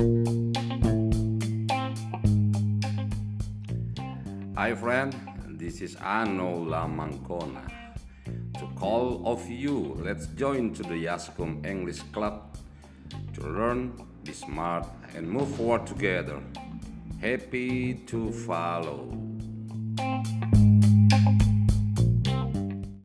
Hi friend, this is Arno Lamancona. To call of you, let's join to the Yaskum English Club to learn, be smart and move forward together. Happy to follow.